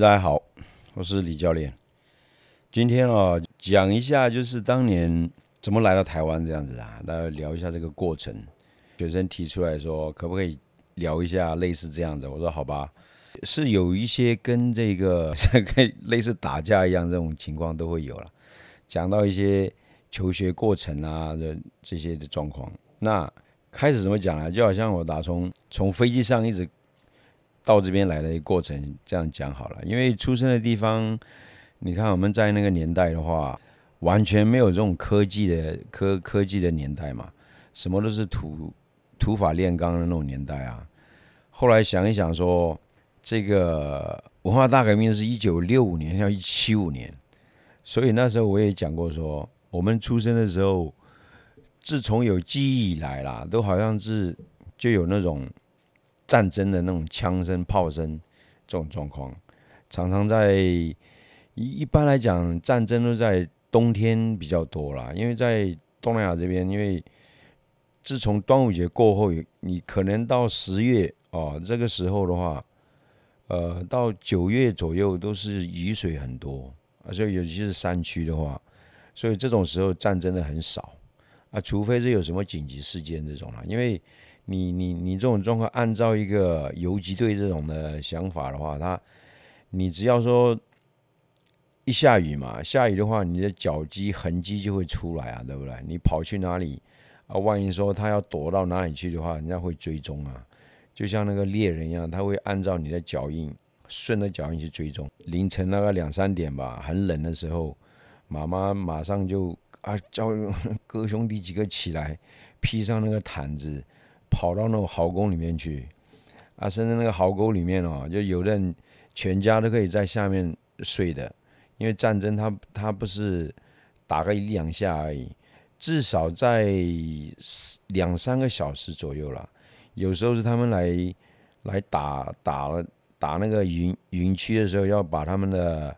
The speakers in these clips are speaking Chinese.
大家好，我是李教练。今天啊，讲一下就是当年怎么来到台湾这样子啊，来聊一下这个过程。学生提出来说，可不可以聊一下类似这样的？我说好吧，是有一些跟这个跟 类似打架一样这种情况都会有了。讲到一些求学过程啊的这些的状况，那开始怎么讲呢？就好像我打从从飞机上一直到这边来的过程，这样讲好了。因为出生的地方，你看我们在那个年代的话，完全没有这种科技的科科技的年代嘛，什么都是土土法炼钢的那种年代啊。后来想一想说，这个文化大革命是一九六五年，要一七五年。所以那时候我也讲过，说我们出生的时候，自从有记忆以来啦，都好像是就有那种战争的那种枪声、炮声这种状况，常常在一般来讲，战争都在冬天比较多啦，因为在东南亚这边，因为自从端午节过后，你可能到十月哦，这个时候的话，呃，到九月左右都是雨水很多。啊，所以尤其是山区的话，所以这种时候战争的很少啊，除非是有什么紧急事件这种啦。因为你你你这种状况，按照一个游击队这种的想法的话，他你只要说一下雨嘛，下雨的话，你的脚迹痕迹就会出来啊，对不对？你跑去哪里啊？万一说他要躲到哪里去的话，人家会追踪啊，就像那个猎人一样，他会按照你的脚印。顺着脚印去追踪，凌晨那个两三点吧，很冷的时候，妈妈马上就啊叫 哥兄弟几个起来，披上那个毯子，跑到那个壕沟里面去，啊，甚至那个壕沟里面哦，就有人全家都可以在下面睡的，因为战争它它不是打个一两下而已，至少在两三个小时左右了，有时候是他们来来打打了。打那个云云区的时候，要把他们的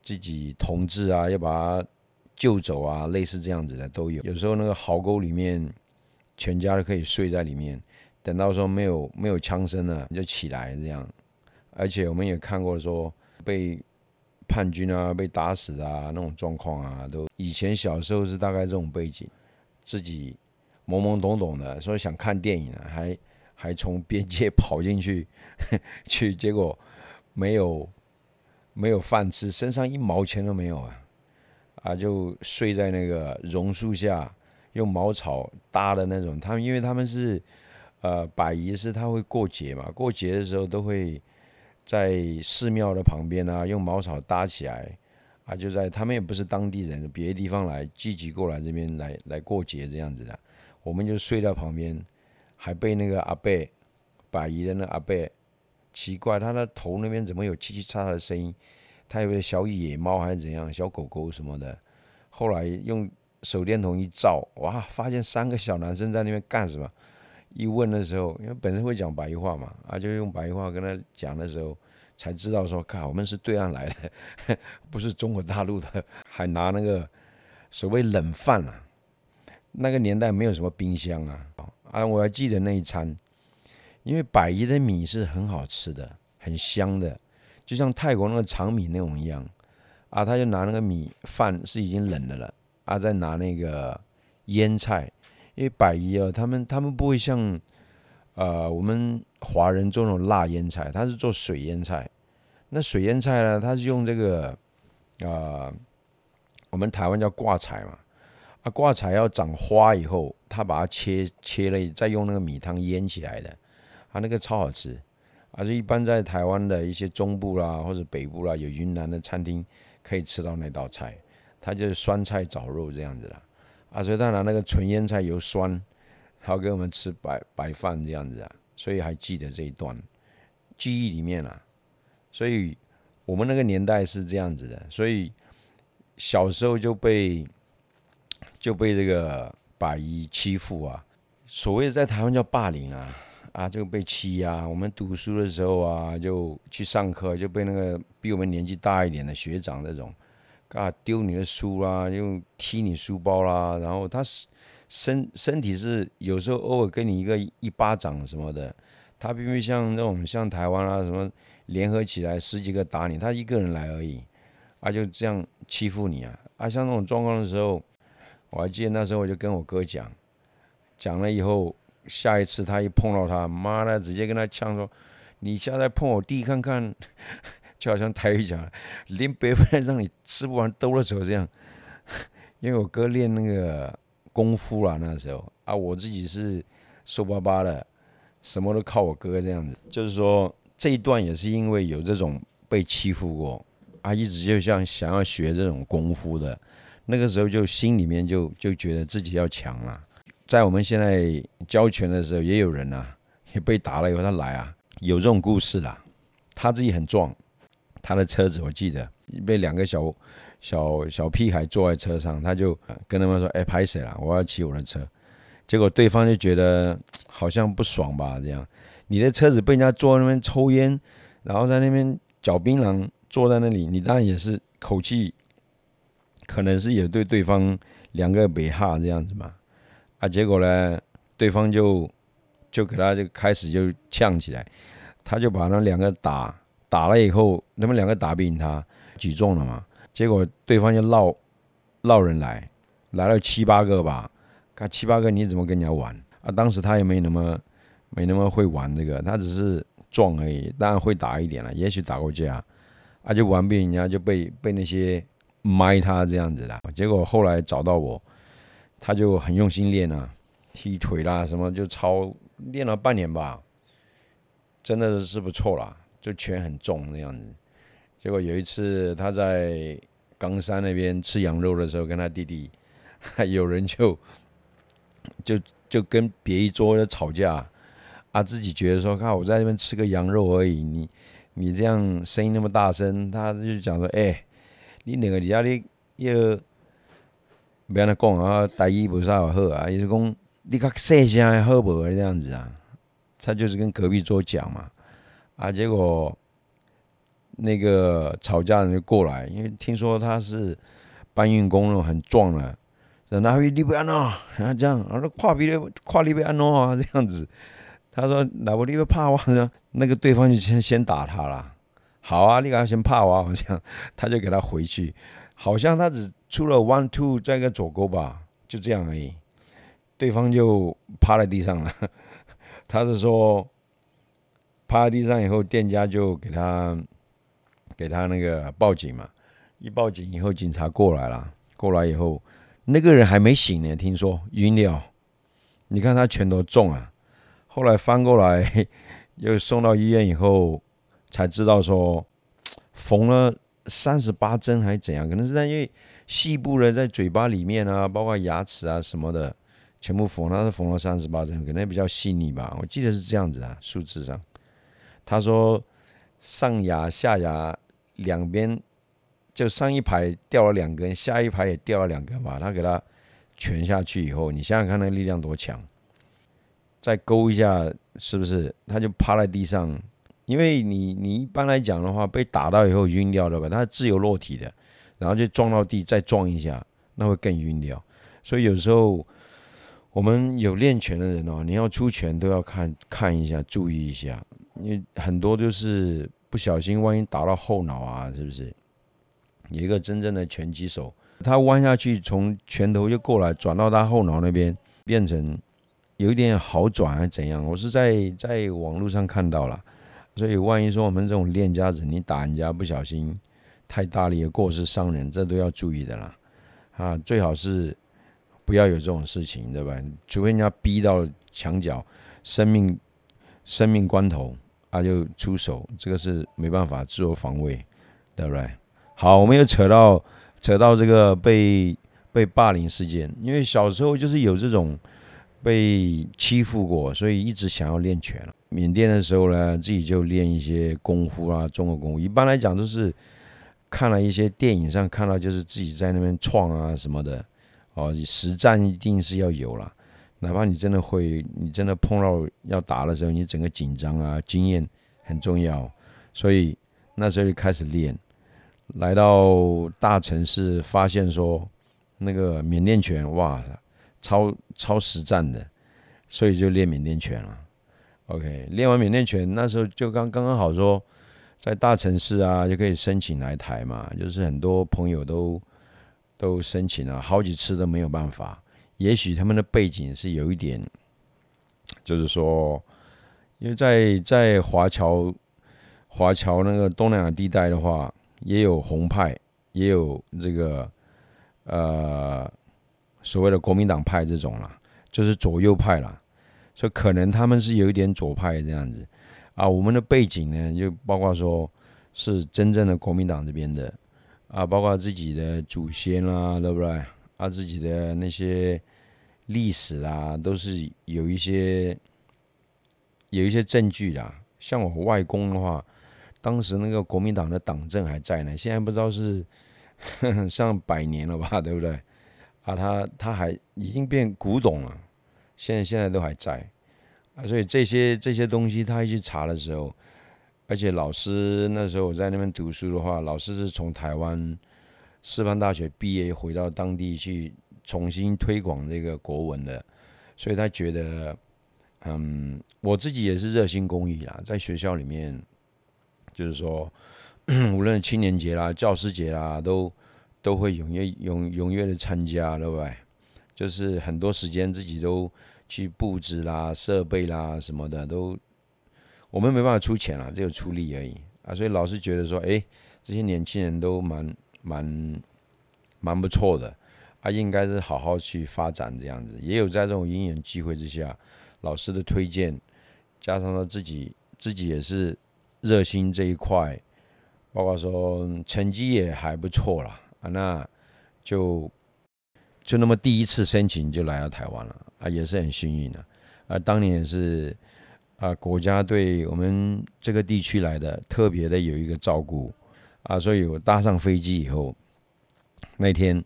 自己同志啊，要把他救走啊，类似这样子的都有。有时候那个壕沟里面，全家都可以睡在里面，等到说没有没有枪声了，就起来这样。而且我们也看过说被叛军啊被打死啊那种状况啊，都以前小时候是大概这种背景，自己懵懵懂懂的，说想看电影啊，还。还从边界跑进去，去结果没有没有饭吃，身上一毛钱都没有啊！啊，就睡在那个榕树下，用茅草搭的那种。他们因为他们是呃，百姨是他会过节嘛，过节的时候都会在寺庙的旁边啊，用茅草搭起来啊，就在他们也不是当地人，别的地方来聚集过来这边来来过节这样子的，我们就睡在旁边。还被那个阿贝，百姨的那阿贝，奇怪，他的头那边怎么有叽叽喳喳的声音？他以为小野猫还是怎样，小狗狗什么的。后来用手电筒一照，哇，发现三个小男生在那边干什么？一问的时候，因为本身会讲白话嘛，啊，就用白话跟他讲的时候，才知道说，看我们是对岸来的，不是中国大陆的，还拿那个所谓冷饭啊，那个年代没有什么冰箱啊。啊，我还记得那一餐，因为百姨的米是很好吃的，很香的，就像泰国那个长米那种一样。啊，他就拿那个米饭是已经冷的了，啊，再拿那个腌菜，因为百姨啊，他们他们不会像呃我们华人做那种辣腌菜，他是做水腌菜。那水腌菜呢，他是用这个呃，我们台湾叫挂彩嘛。啊，挂彩要长花以后，他把它切切了，再用那个米汤腌起来的，啊，那个超好吃。啊，就一般在台湾的一些中部啦或者北部啦，有云南的餐厅可以吃到那道菜，它就是酸菜炒肉这样子的。啊，所以他拿那个纯腌菜油酸，然后给我们吃白白饭这样子啊，所以还记得这一段记忆里面啊。所以我们那个年代是这样子的，所以小时候就被。就被这个百姨欺负啊，所谓在台湾叫霸凌啊，啊就被欺压。我们读书的时候啊，就去上课，就被那个比我们年纪大一点的学长那种，啊丢你的书啦，又踢你书包啦，然后他身身体是有时候偶尔给你一个一巴掌什么的，他并不像那种像台湾啊什么联合起来十几个打你，他一个人来而已，啊就这样欺负你啊。啊像那种状况的时候，我还记得那时候我就跟我哥讲，讲了以后，下一次他一碰到他，妈的直接跟他呛说，你现在碰我弟看看，就好像台语讲，连白饭让你吃不完兜着走这样，因为我哥练那个。功夫啦，那时候啊，我自己是瘦巴巴的，什么都靠我哥这样子。就是说这一段也是因为有这种被欺负过啊，一直就像想要学这种功夫的，那个时候就心里面就就觉得自己要强了。在我们现在教拳的时候，也有人呐，也被打了以后他来啊，有这种故事啦。他自己很壮，他的车子我记得被两个小。小小屁孩坐在车上，他就跟他们说：“哎，拍谁了？我要骑我的车。”结果对方就觉得好像不爽吧？这样，你的车子被人家坐在那边抽烟，然后在那边嚼槟榔，坐在那里，你当然也是口气，可能是也对对方两个北哈这样子嘛。啊，结果呢，对方就就给他就开始就呛起来，他就把那两个打打了以后，他们两个打不赢他，举重了嘛。结果对方就闹闹人来，来了七八个吧，看七八个你怎么跟人家玩啊？当时他也没那么没那么会玩这个，他只是壮而已，当然会打一点了，也许打过架，啊就玩不赢人家就被被那些埋他这样子的。结果后来找到我，他就很用心练啊，踢腿啦什么就超练了半年吧，真的是不错了，就拳很重那样子。结果有一次，他在冈山那边吃羊肉的时候，跟他弟弟，有人就就就跟别一桌吵架，啊，自己觉得说，看我在那边吃个羊肉而已，你你这样声音那么大声，他就讲说，哎，你两个底下你要不要那讲啊？大意不啥好啊？意是讲你看细声还好不？这样子啊？他就是跟隔壁桌讲嘛，啊，结果。那个吵架人就过来，因为听说他是搬运工那种很壮的，说哪位你不要闹，然后这样，我说跨比的跨你不要闹啊这样子。他说老婆你不怕我？那个对方就先先打他了。好啊，你给他先怕我，好像他就给他回去，好像他只出了 one two 再个左勾吧，就这样而已。对方就趴在地上了。他是说趴在地上以后，店家就给他。给他那个报警嘛，一报警以后，警察过来了。过来以后，那个人还没醒呢，听说晕了。你看他拳头重啊。后来翻过来，又送到医院以后，才知道说缝了三十八针还是怎样，可能是在因为细部的在嘴巴里面啊，包括牙齿啊什么的，全部缝，他是缝了三十八针，可能比较细腻吧。我记得是这样子啊，数字上。他说上牙下牙。两边就上一排掉了两根，下一排也掉了两根吧。他给他拳下去以后，你想想看，那力量多强！再勾一下，是不是？他就趴在地上。因为你你一般来讲的话，被打到以后晕掉了吧？他自由落体的，然后就撞到地，再撞一下，那会更晕掉。所以有时候我们有练拳的人哦，你要出拳都要看看一下，注意一下，因为很多就是。不小心，万一打到后脑啊，是不是？有一个真正的拳击手，他弯下去，从拳头就过来，转到他后脑那边，变成有一点好转还是怎样？我是在在网络上看到了，所以万一说我们这种练家子，你打人家不小心太大力，过失伤人，这都要注意的啦。啊，最好是不要有这种事情，对吧？除非人家逼到墙角，生命生命关头。他就出手，这个是没办法自我防卫，对不对？好，我们又扯到扯到这个被被霸凌事件，因为小时候就是有这种被欺负过，所以一直想要练拳缅甸的时候呢，自己就练一些功夫啊，中国功夫。一般来讲都是看了一些电影上看到，就是自己在那边创啊什么的。哦，实战一定是要有了。哪怕你真的会，你真的碰到要打的时候，你整个紧张啊，经验很重要。所以那时候就开始练，来到大城市，发现说那个缅甸拳，哇，超超实战的，所以就练缅甸拳了。OK，练完缅甸拳那时候就刚刚刚好说，在大城市啊就可以申请来台嘛，就是很多朋友都都申请了，好几次都没有办法。也许他们的背景是有一点，就是说，因为在在华侨华侨那个东南亚地带的话，也有红派，也有这个呃所谓的国民党派这种啦，就是左右派啦。所以可能他们是有一点左派这样子啊，我们的背景呢，就包括说是真正的国民党这边的啊，包括自己的祖先啦，对不对？啊，自己的那些历史啦，都是有一些有一些证据的。像我外公的话，当时那个国民党的党证还在呢，现在不知道是 上百年了吧，对不对？啊，他他还已经变古董了。现在现在都还在啊，所以这些这些东西他一去查的时候，而且老师那时候我在那边读书的话，老师是从台湾师范大学毕业回到当地去重新推广这个国文的，所以他觉得，嗯，我自己也是热心公益啦，在学校里面，就是说，无论青年节啦、教师节啦，都都会踊跃踊踊跃的参加，对不对？就是很多时间自己都。去布置啦、设备啦什么的都，我们没办法出钱了，只有出力而已啊。所以老师觉得说，哎，这些年轻人都蛮蛮蛮不错的，啊，应该是好好去发展这样子。也有在这种因缘机会之下，老师的推荐，加上他自己自己也是热心这一块，包括说成绩也还不错了啊，那就。就那么第一次申请就来到台湾了啊，也是很幸运的啊。当年也是啊，国家对我们这个地区来的特别的有一个照顾啊，所以我搭上飞机以后，那天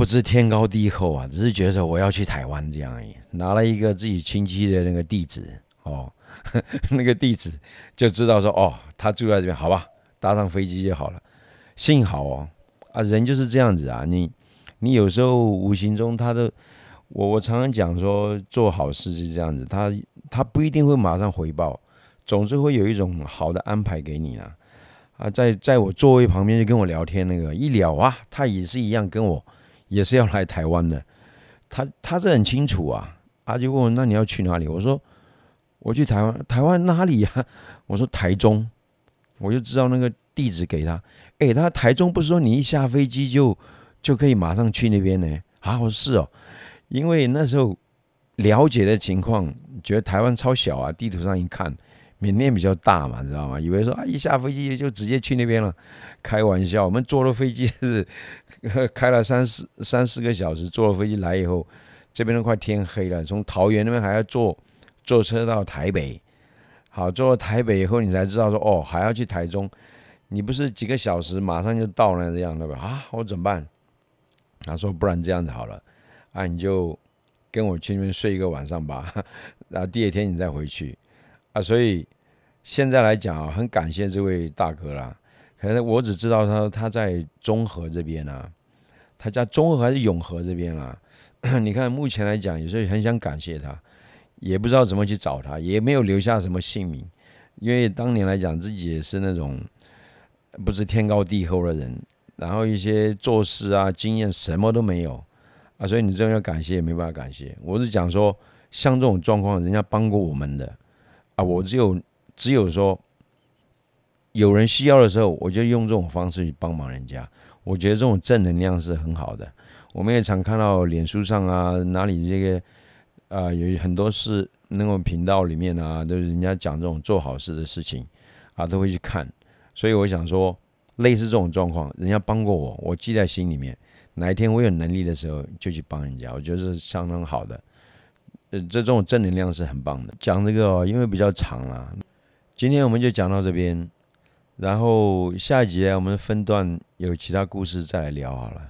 不知天高地厚啊，只是觉得我要去台湾这样而已，拿了一个自己亲戚的那个地址哦，那个地址就知道说哦，他住在这边，好吧，搭上飞机就好了。幸好哦啊，人就是这样子啊，你。你有时候无形中，他的我我常常讲说，做好事是这样子，他他不一定会马上回报，总是会有一种好的安排给你啊啊，在在我座位旁边就跟我聊天那个一聊啊，他也是一样跟我也是要来台湾的，他他是很清楚啊，他就问我那你要去哪里？我说我去台湾，台湾哪里呀？我说台中，我就知道那个地址给他，诶，他台中不是说你一下飞机就。就可以马上去那边呢？啊，我说是哦，因为那时候了解的情况，觉得台湾超小啊，地图上一看，缅甸比较大嘛，知道吗？以为说啊，一下飞机就直接去那边了，开玩笑。我们坐了飞机是 开了三四三四个小时，坐了飞机来以后，这边都快天黑了。从桃园那边还要坐坐车到台北，好，坐到台北以后，你才知道说哦，还要去台中，你不是几个小时马上就到了这样的吧？啊，我怎么办？他说：“不然这样子好了，啊，你就跟我去那边睡一个晚上吧，然后第二天你再回去，啊，所以现在来讲啊，很感谢这位大哥啦。可能我只知道他他在中和这边啊，他家中和还是永和这边啊。你看目前来讲，有时候很想感谢他，也不知道怎么去找他，也没有留下什么姓名，因为当年来讲自己也是那种不知天高地厚的人。”然后一些做事啊经验什么都没有啊，所以你这样要感谢也没办法感谢。我是讲说，像这种状况，人家帮过我们的啊，我只有只有说有人需要的时候，我就用这种方式去帮忙人家。我觉得这种正能量是很好的。我们也常看到脸书上啊，哪里这个啊，有很多是那种频道里面啊，都是人家讲这种做好事的事情啊，都会去看。所以我想说。类似这种状况，人家帮过我，我记在心里面。哪一天我有能力的时候，就去帮人家，我觉得是相当好的。呃，这种正能量是很棒的。讲这个哦，因为比较长了，今天我们就讲到这边，然后下一集，我们分段有其他故事再来聊好了。